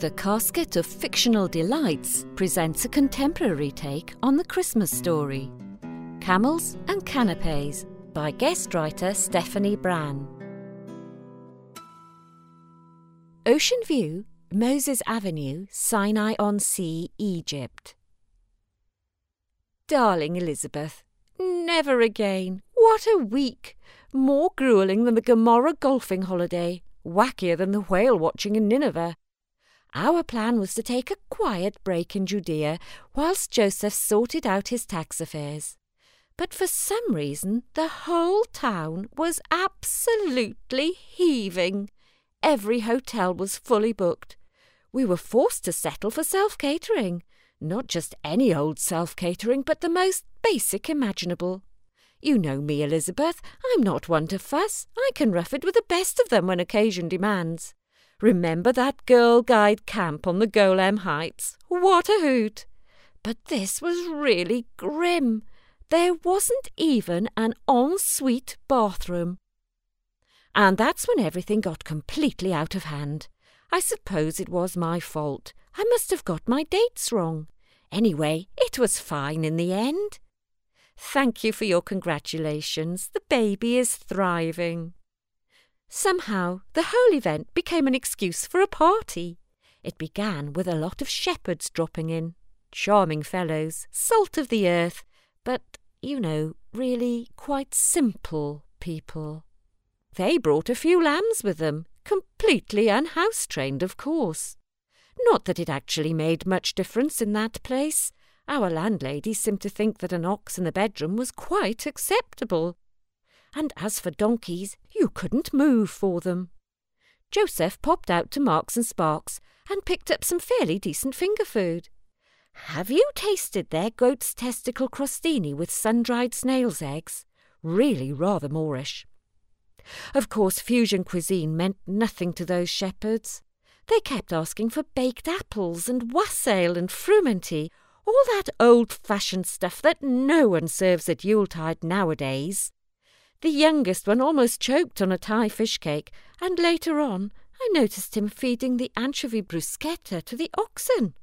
The Casket of Fictional Delights presents a contemporary take on the Christmas story Camels and Canapes by guest writer Stephanie Bran. Ocean View, Moses Avenue, Sinai on Sea, Egypt. Darling Elizabeth, never again. What a week! More gruelling than the Gomorrah golfing holiday, wackier than the whale watching in Nineveh. Our plan was to take a quiet break in Judea whilst Joseph sorted out his tax affairs. But for some reason, the whole town was absolutely heaving. Every hotel was fully booked. We were forced to settle for self catering. Not just any old self catering, but the most basic imaginable. You know me, Elizabeth. I'm not one to fuss. I can rough it with the best of them when occasion demands. Remember that Girl Guide camp on the Golan Heights? What a hoot! But this was really grim. There wasn't even an ensuite bathroom. And that's when everything got completely out of hand. I suppose it was my fault. I must have got my dates wrong. Anyway, it was fine in the end. Thank you for your congratulations. The baby is thriving. Somehow, the whole event became an excuse for a party. It began with a lot of shepherds dropping in. Charming fellows, salt of the earth, but, you know, really quite simple people. They brought a few lambs with them, completely unhouse trained, of course. Not that it actually made much difference in that place. Our landlady seemed to think that an ox in the bedroom was quite acceptable and as for donkeys, you couldn't move for them. Joseph popped out to Marks and Sparks and picked up some fairly decent finger food. Have you tasted their goat's testicle crostini with sun-dried snail's eggs? Really rather Moorish. Of course, fusion cuisine meant nothing to those shepherds. They kept asking for baked apples and wassail and frumenty, all that old-fashioned stuff that no one serves at Yuletide nowadays. The youngest one almost choked on a Thai fish cake, and later on I noticed him feeding the anchovy bruschetta to the oxen.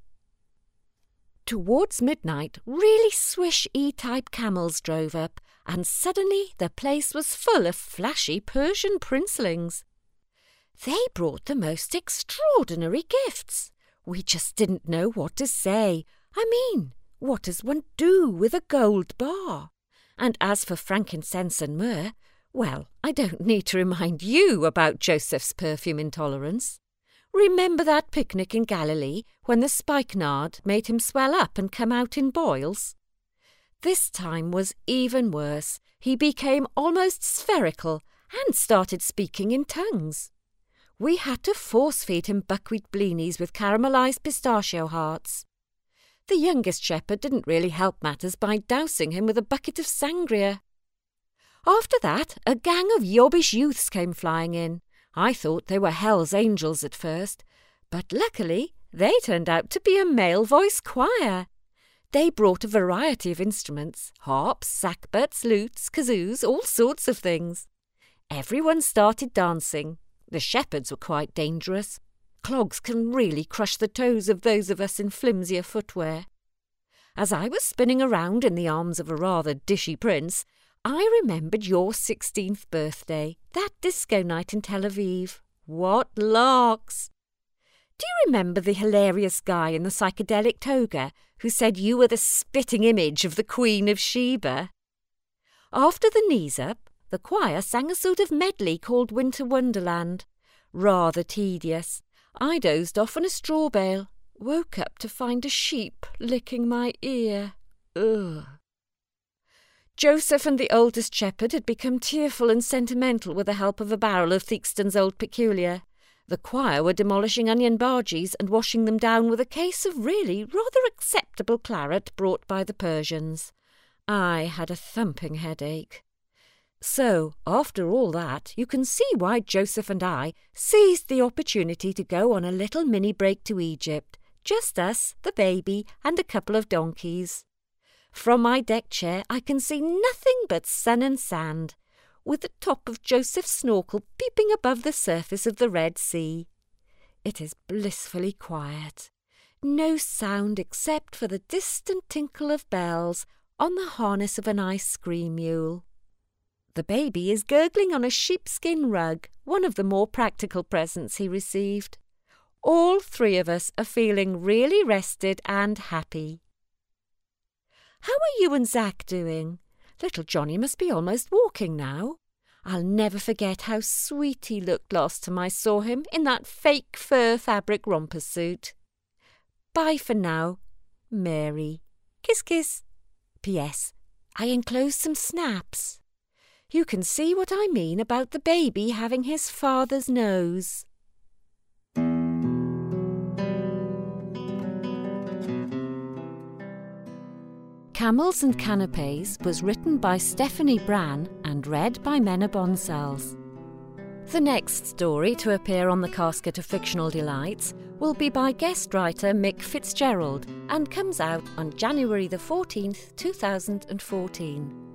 Towards midnight, really swish E type camels drove up, and suddenly the place was full of flashy Persian princelings. They brought the most extraordinary gifts. We just didn't know what to say. I mean, what does one do with a gold bar? And as for frankincense and myrrh, well, I don't need to remind you about Joseph's perfume intolerance. Remember that picnic in Galilee when the spikenard made him swell up and come out in boils? This time was even worse. He became almost spherical and started speaking in tongues. We had to force feed him buckwheat blinis with caramelized pistachio hearts. The youngest shepherd didn't really help matters by dousing him with a bucket of sangria. After that, a gang of yobbish youths came flying in. I thought they were Hell's Angels at first, but luckily they turned out to be a male voice choir. They brought a variety of instruments harps, sackbuts, lutes, kazoos, all sorts of things. Everyone started dancing. The shepherds were quite dangerous. Clogs can really crush the toes of those of us in flimsier footwear. As I was spinning around in the arms of a rather dishy prince, I remembered your sixteenth birthday, that disco night in Tel Aviv. What larks! Do you remember the hilarious guy in the psychedelic toga who said you were the spitting image of the Queen of Sheba? After the knees up, the choir sang a sort of medley called Winter Wonderland. Rather tedious, I dozed off on a straw bale, woke up to find a sheep licking my ear. Ugh. Joseph and the oldest shepherd had become tearful and sentimental with the help of a barrel of Theakston's Old Peculier. The choir were demolishing onion bhajis and washing them down with a case of really rather acceptable claret brought by the Persians. I had a thumping headache. So, after all that, you can see why Joseph and I seized the opportunity to go on a little mini break to Egypt. Just us, the baby, and a couple of donkeys. From my deck chair, I can see nothing but sun and sand, with the top of Joseph's snorkel peeping above the surface of the Red Sea. It is blissfully quiet. No sound except for the distant tinkle of bells on the harness of an ice cream mule. The baby is gurgling on a sheepskin rug, one of the more practical presents he received. All three of us are feeling really rested and happy. How are you and Zack doing? Little Johnny must be almost walking now. I'll never forget how sweet he looked last time I saw him in that fake fur fabric romper suit. Bye for now, Mary. Kiss kiss. P.S. I enclosed some snaps. You can see what I mean about the baby having his father's nose. Camels and Canapes was written by Stephanie Bran and read by Menna Bonsells. The next story to appear on the Casket of Fictional Delights will be by guest writer Mick Fitzgerald and comes out on January the 14th, 2014.